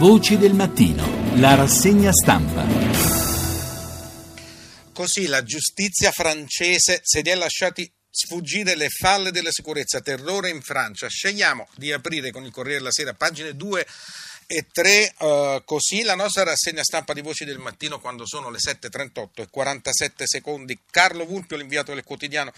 Voci del mattino, la rassegna stampa. Così la giustizia francese se li è lasciati sfuggire le falle della sicurezza, terrore in Francia. Scegliamo di aprire con il Corriere della Sera, pagine 2 e 3, uh, così la nostra rassegna stampa di Voci del Mattino quando sono le 7.38 e 47 secondi. Carlo Vulpio, l'inviato del quotidiano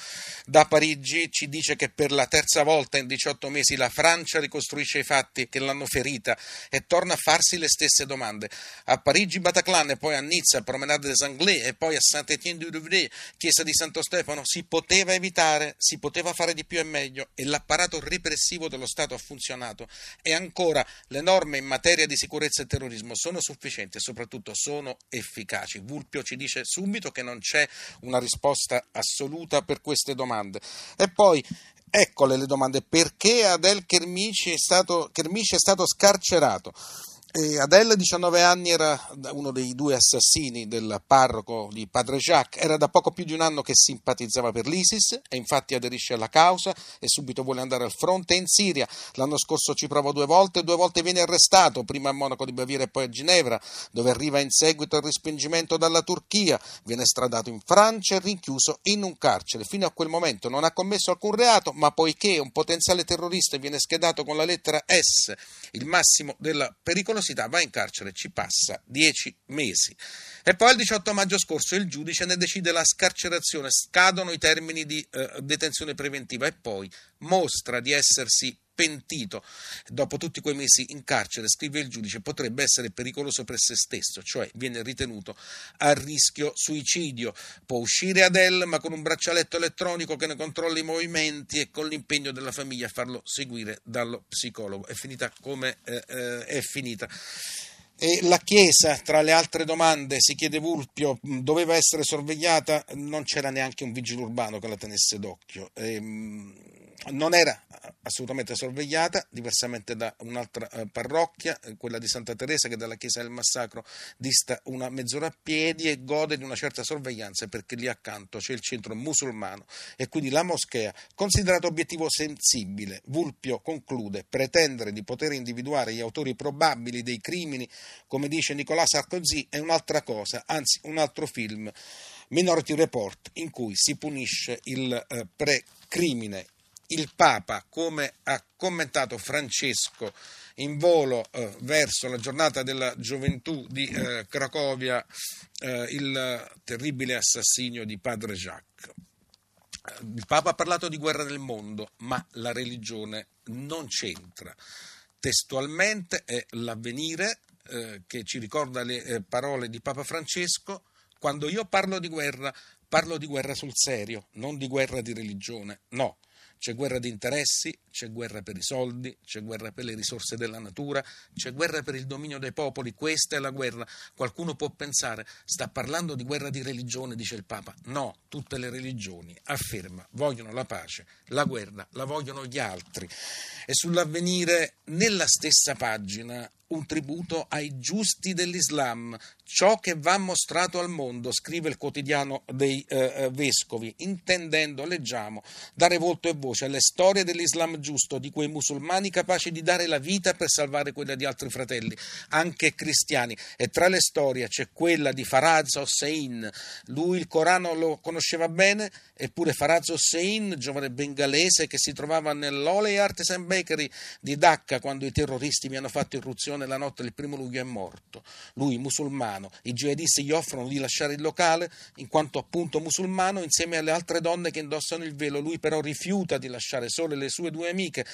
da Parigi, ci dice che per la terza volta in 18 mesi la Francia ricostruisce i fatti che l'hanno ferita e torna a farsi le stesse domande. A Parigi Bataclan e poi a Nizza, Promenade des Anglais e poi a Saint-Étienne-du-Rouvray, chiesa di Santo Stefano, si poteva evitare, si poteva fare di più e meglio e l'apparato repressivo dello Stato ha funzionato e ancora le norme in materia materia di sicurezza e terrorismo sono sufficienti e soprattutto sono efficaci. Vulpio ci dice subito che non c'è una risposta assoluta per queste domande. E poi Eccole le domande. Perché Adel Kermici è stato, Kermici è stato scarcerato? E Adele, 19 anni, era uno dei due assassini del parroco di Padre Jacques. Era da poco più di un anno che simpatizzava per l'ISIS e infatti aderisce alla causa e subito vuole andare al fronte in Siria. L'anno scorso ci provò due volte due volte viene arrestato, prima a Monaco di Baviera e poi a Ginevra, dove arriva in seguito al respingimento dalla Turchia. Viene stradato in Francia e rinchiuso in un carcere. Fino a quel momento non ha commesso alcun reato, ma poiché un potenziale terrorista viene schedato con la lettera S, il massimo della pericolosità, pericolosità, va in carcere, ci passa dieci mesi. E poi il 18 maggio scorso il giudice ne decide la scarcerazione, scadono i termini di eh, detenzione preventiva e poi mostra di essersi pentito dopo tutti quei mesi in carcere, scrive il giudice, potrebbe essere pericoloso per se stesso, cioè viene ritenuto a rischio suicidio. Può uscire Adele, ma con un braccialetto elettronico che ne controlla i movimenti e con l'impegno della famiglia a farlo seguire dallo psicologo. È finita come eh, eh, è finita. E la Chiesa, tra le altre domande, si chiede Vulpio, doveva essere sorvegliata, non c'era neanche un vigile urbano che la tenesse d'occhio. E, non era assolutamente sorvegliata, diversamente da un'altra eh, parrocchia, eh, quella di Santa Teresa, che dalla chiesa del Massacro dista una mezz'ora a piedi e gode di una certa sorveglianza perché lì accanto c'è il centro musulmano e quindi la moschea, considerato obiettivo sensibile. Vulpio conclude: pretendere di poter individuare gli autori probabili dei crimini, come dice Nicolas Sarkozy, è un'altra cosa, anzi un altro film. Minority Report, in cui si punisce il eh, pre-crimine il Papa, come ha commentato Francesco in volo eh, verso la giornata della gioventù di eh, Cracovia, eh, il terribile assassinio di Padre Jacques. Eh, il Papa ha parlato di guerra del mondo, ma la religione non c'entra. Testualmente è l'avvenire eh, che ci ricorda le eh, parole di Papa Francesco. Quando io parlo di guerra, parlo di guerra sul serio, non di guerra di religione. No, c'è guerra di interessi, c'è guerra per i soldi, c'è guerra per le risorse della natura, c'è guerra per il dominio dei popoli, questa è la guerra. Qualcuno può pensare, sta parlando di guerra di religione, dice il Papa. No, tutte le religioni, afferma, vogliono la pace, la guerra la vogliono gli altri. E sull'avvenire, nella stessa pagina, un tributo ai giusti dell'Islam, ciò che va mostrato al mondo, scrive il quotidiano dei eh, eh, vescovi, intendendo, leggiamo, dare volto e voce alle storie dell'Islam giusto, di quei musulmani capaci di dare la vita per salvare quella di altri fratelli, anche cristiani. E tra le storie c'è quella di Faraz Hossein. Lui il Corano lo conosceva bene, eppure Faraz Hossein, giovane bengalese che si trovava nell'Ole Artisan Bakery di Dhaka quando i terroristi mi hanno fatto irruzione nella notte del primo luglio è morto. Lui, musulmano, i jihadisti gli offrono di lasciare il locale in quanto appunto musulmano insieme alle altre donne che indossano il velo. Lui però rifiuta di lasciare sole le sue due amiche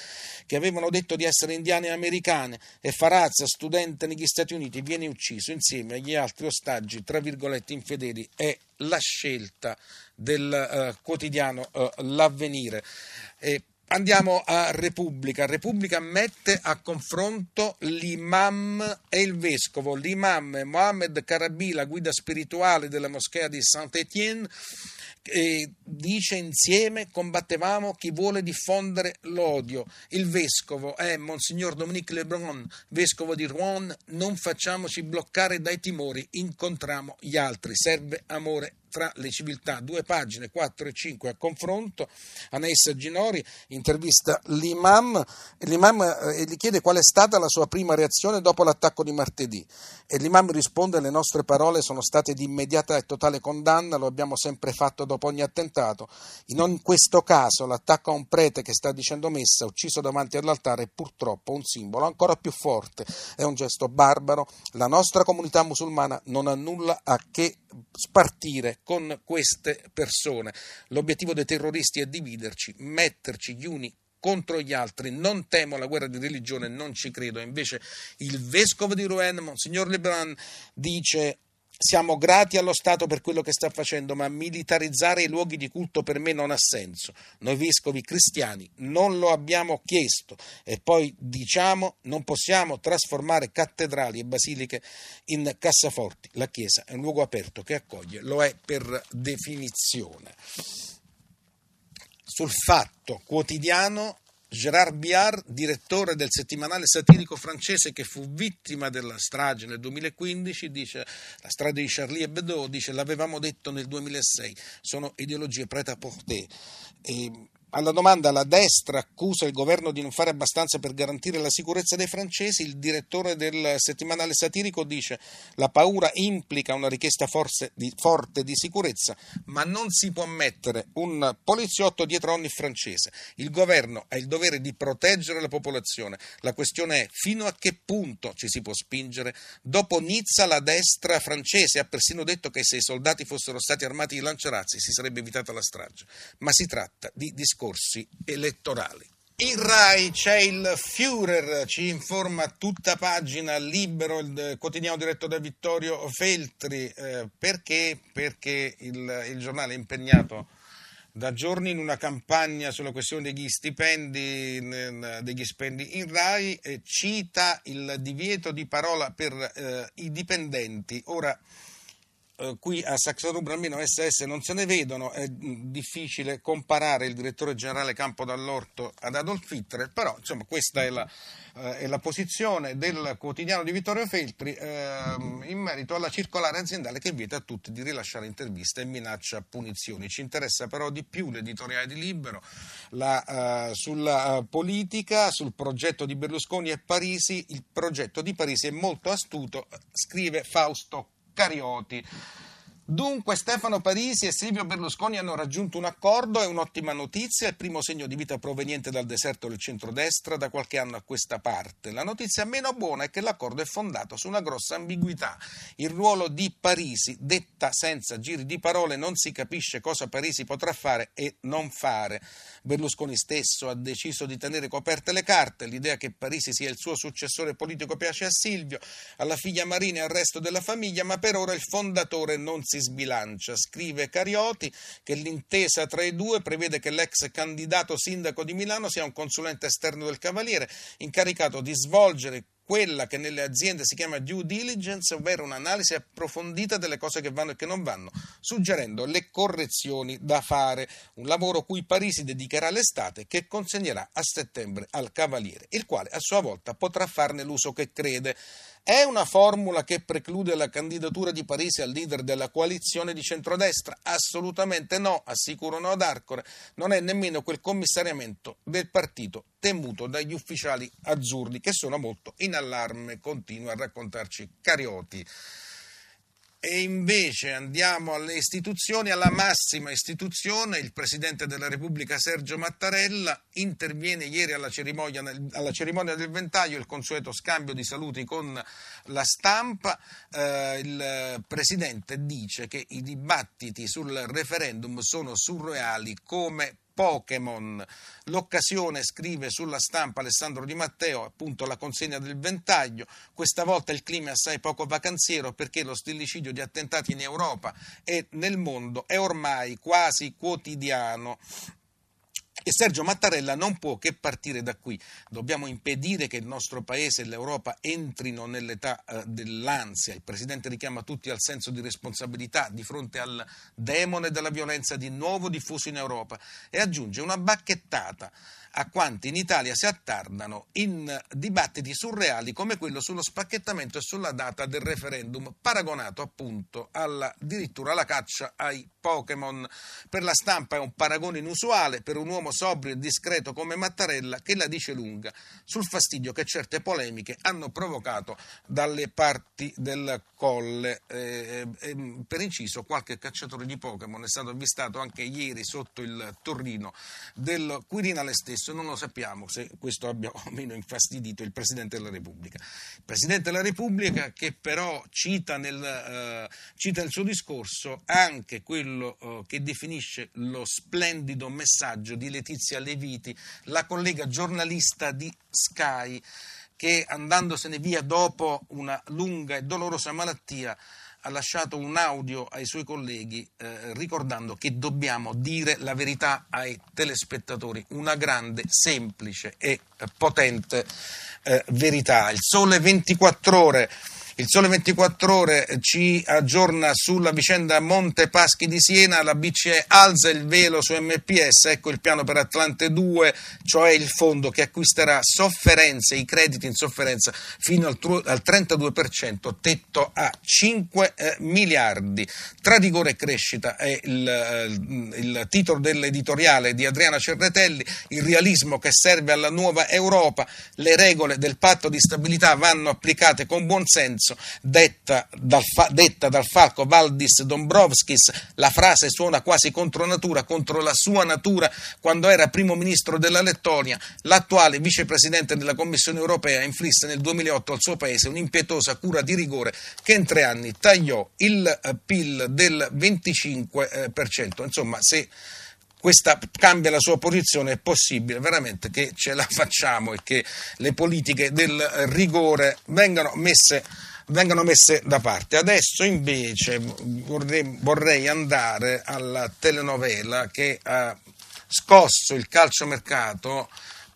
che avevano detto di essere indiane americane e Faraz, studente negli Stati Uniti, viene ucciso insieme agli altri ostaggi, tra virgolette, infedeli. È la scelta del uh, quotidiano uh, L'Avvenire. E Andiamo a Repubblica. Repubblica mette a confronto l'imam e il vescovo. L'imam è Mohammed Karabila, guida spirituale della moschea di Saint-Étienne, e dice insieme combattevamo chi vuole diffondere l'odio. Il vescovo è Monsignor Dominique Lebrun, vescovo di Rouen. Non facciamoci bloccare dai timori, incontriamo gli altri. Serve amore tra le civiltà, due pagine 4 e 5 a confronto. Anais Ginori intervista l'imam, l'imam eh, gli chiede qual è stata la sua prima reazione dopo l'attacco di martedì e l'imam risponde le nostre parole sono state di immediata e totale condanna, lo abbiamo sempre fatto dopo ogni attentato. In questo caso l'attacco a un prete che sta dicendo messa, ucciso davanti all'altare, è purtroppo un simbolo ancora più forte, è un gesto barbaro. La nostra comunità musulmana non ha nulla a che spartire con queste persone. L'obiettivo dei terroristi è dividerci, metterci gli uni contro gli altri, non temo la guerra di religione, non ci credo. Invece il vescovo di Rouen, Monsignor Lebrun, dice siamo grati allo Stato per quello che sta facendo, ma militarizzare i luoghi di culto per me non ha senso. Noi vescovi cristiani non lo abbiamo chiesto e poi diciamo non possiamo trasformare cattedrali e basiliche in cassaforti. La Chiesa è un luogo aperto che accoglie, lo è per definizione. Sul fatto quotidiano Gérard Biard, direttore del settimanale satirico francese che fu vittima della strage nel 2015, dice, la strage di Charlie Hebdo, dice l'avevamo detto nel 2006, sono ideologie prete à porter. E alla domanda la destra accusa il governo di non fare abbastanza per garantire la sicurezza dei francesi, il direttore del settimanale satirico dice la paura implica una richiesta di, forte di sicurezza, ma non si può mettere un poliziotto dietro ogni francese. Il governo ha il dovere di proteggere la popolazione. La questione è fino a che punto ci si può spingere. Dopo Nizza la destra francese ha persino detto che se i soldati fossero stati armati di lanciarazzi si sarebbe evitata la strage. Ma si tratta di discorsi discorsi elettorali. In Rai c'è il Führer, ci informa tutta pagina libero, il quotidiano diretto da Vittorio Feltri. Eh, perché? Perché il, il, giornale è impegnato da giorni in una campagna sulla questione degli stipendi, degli stipendi in Rai e cita il divieto di parola per eh, i dipendenti. Ora, eh, qui a Saxo Rubra almeno SS non se ne vedono, è difficile comparare il direttore generale Campo Dall'Orto ad Adolf Hitler, però insomma questa è la, eh, è la posizione del quotidiano di Vittorio Feltri eh, in merito alla circolare aziendale che vieta a tutti di rilasciare interviste e minaccia punizioni. Ci interessa però di più l'editoriale di Libero la, eh, sulla politica, sul progetto di Berlusconi e Parisi, il progetto di Parisi è molto astuto, scrive Fausto Carioti. Dunque Stefano Parisi e Silvio Berlusconi hanno raggiunto un accordo, è un'ottima notizia, il primo segno di vita proveniente dal deserto del centrodestra da qualche anno a questa parte. La notizia meno buona è che l'accordo è fondato su una grossa ambiguità. Il ruolo di Parisi, detta senza giri di parole, non si capisce cosa Parisi potrà fare e non fare. Berlusconi stesso ha deciso di tenere coperte le carte, l'idea che Parisi sia il suo successore politico piace a Silvio, alla figlia Marina e al resto della famiglia, ma per ora il fondatore non si sbilancia. Scrive Carioti che l'intesa tra i due prevede che l'ex candidato sindaco di Milano sia un consulente esterno del Cavaliere, incaricato di svolgere quella che nelle aziende si chiama due diligence, ovvero un'analisi approfondita delle cose che vanno e che non vanno, suggerendo le correzioni da fare, un lavoro cui Parisi dedicherà l'estate che consegnerà a settembre al Cavaliere, il quale a sua volta potrà farne l'uso che crede. È una formula che preclude la candidatura di Parisi al leader della coalizione di centrodestra? Assolutamente no, assicurano ad Arcore. Non è nemmeno quel commissariamento del partito temuto dagli ufficiali azzurri che sono molto in allarme, continua a raccontarci Carioti. E invece andiamo alle istituzioni, alla massima istituzione, il Presidente della Repubblica Sergio Mattarella interviene ieri alla cerimonia, alla cerimonia del ventaglio, il consueto scambio di saluti con la stampa. Eh, il Presidente dice che i dibattiti sul referendum sono surreali come Pokémon. L'occasione, scrive sulla stampa Alessandro Di Matteo, appunto la consegna del ventaglio. Questa volta il clima è assai poco vacanziero perché lo stillicidio di attentati in Europa e nel mondo è ormai quasi quotidiano. Che Sergio Mattarella non può che partire da qui. Dobbiamo impedire che il nostro paese e l'Europa entrino nell'età eh, dell'ansia. Il Presidente richiama tutti al senso di responsabilità di fronte al demone della violenza di nuovo diffuso in Europa e aggiunge una bacchettata a quanti in Italia si attardano in dibattiti surreali come quello sullo spacchettamento e sulla data del referendum, paragonato appunto alla, addirittura alla caccia ai Pokémon. Per la stampa è un paragone inusuale per un uomo sobrio e discreto come Mattarella che la dice lunga sul fastidio che certe polemiche hanno provocato dalle parti del colle. Eh, eh, per inciso, qualche cacciatore di Pokémon è stato avvistato anche ieri sotto il torrino del Quirinale stesso. Non lo sappiamo se questo abbia o meno infastidito il Presidente della Repubblica. Il Presidente della Repubblica che però cita nel, eh, cita nel suo discorso anche quello quello eh, che definisce lo splendido messaggio di Letizia Leviti, la collega giornalista di Sky, che andandosene via dopo una lunga e dolorosa malattia ha lasciato un audio ai suoi colleghi eh, ricordando che dobbiamo dire la verità ai telespettatori, una grande, semplice e potente eh, verità. Il sole 24 ore il Sole 24 Ore ci aggiorna sulla vicenda Monte Paschi di Siena, la BCE alza il velo su MPS, ecco il piano per Atlante 2, cioè il fondo che acquisterà sofferenze, i crediti in sofferenza fino al, al 32%, tetto a 5 eh, miliardi. Tradigore e crescita è il, eh, il titolo dell'editoriale di Adriana Cerretelli, il realismo che serve alla nuova Europa, le regole del patto di stabilità vanno applicate con buon senso senso, detta dal, detta dal falco Valdis Dombrovskis, la frase suona quasi contro natura, contro la sua natura, quando era primo ministro della Lettonia, l'attuale vicepresidente della Commissione europea inflisse nel 2008 al suo paese un'impietosa cura di rigore che in tre anni tagliò il eh, PIL del 25%. Insomma, se questa cambia la sua posizione, è possibile veramente che ce la facciamo e che le politiche del rigore vengano messe vengano messe da parte. Adesso invece vorrei, vorrei andare alla telenovela che ha scosso il calciomercato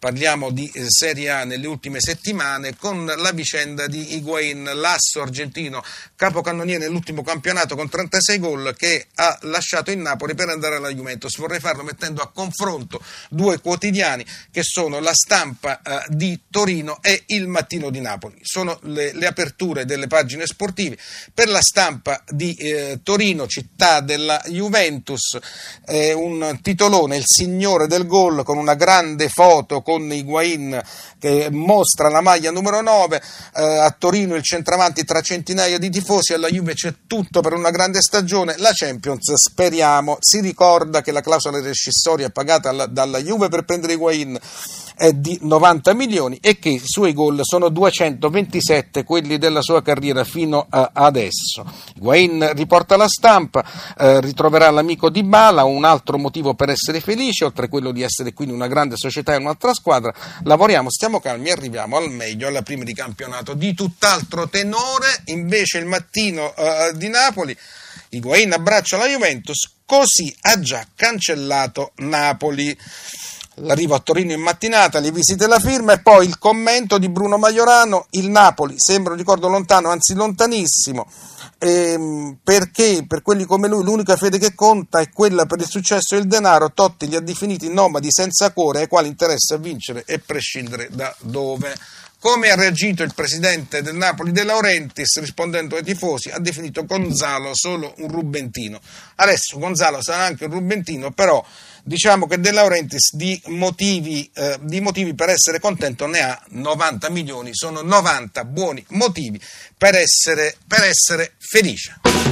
parliamo di eh, Serie A nelle ultime settimane, con la vicenda di Higuain, l'asso argentino, capocannoniere nell'ultimo campionato con 36 gol, che ha lasciato il Napoli per andare alla Juventus. Vorrei farlo mettendo a confronto due quotidiani che sono la stampa eh, di Torino e il Mattino di Napoli. Sono le, le aperture delle pagine sportive. Per la stampa di eh, Torino, città della Juventus, eh, un titolone, il signore del gol, con una grande foto, con Higuain che mostra la maglia numero 9, eh, a Torino il centravanti tra centinaia di tifosi, alla Juve c'è tutto per una grande stagione, la Champions speriamo, si ricorda che la clausola rescissoria pagata alla, dalla Juve per prendere Higuain è di 90 milioni e che i suoi gol sono 227 quelli della sua carriera fino a adesso. Higuain riporta la stampa, eh, ritroverà l'amico di Bala, un altro motivo per essere felice, oltre a quello di essere qui in una grande società e un'altra squadra, lavoriamo, stiamo calmi arriviamo al meglio, alla prima di campionato. Di tutt'altro tenore, invece il mattino eh, di Napoli, Higuain abbraccia la Juventus, così ha già cancellato Napoli. L'arrivo a Torino in mattinata, le visite la firma e poi il commento di Bruno Maiorano, il Napoli sembra un ricordo lontano, anzi lontanissimo, ehm, perché per quelli come lui l'unica fede che conta è quella per il successo e il denaro, Totti li ha definiti nomadi senza cuore ai quali interessa vincere e prescindere da dove. Come ha reagito il presidente del Napoli De Laurentiis rispondendo ai tifosi? Ha definito Gonzalo solo un rubentino. Adesso Gonzalo sarà anche un rubentino, però diciamo che De Laurentiis di motivi, eh, di motivi per essere contento ne ha 90 milioni, sono 90 buoni motivi per essere, per essere felice.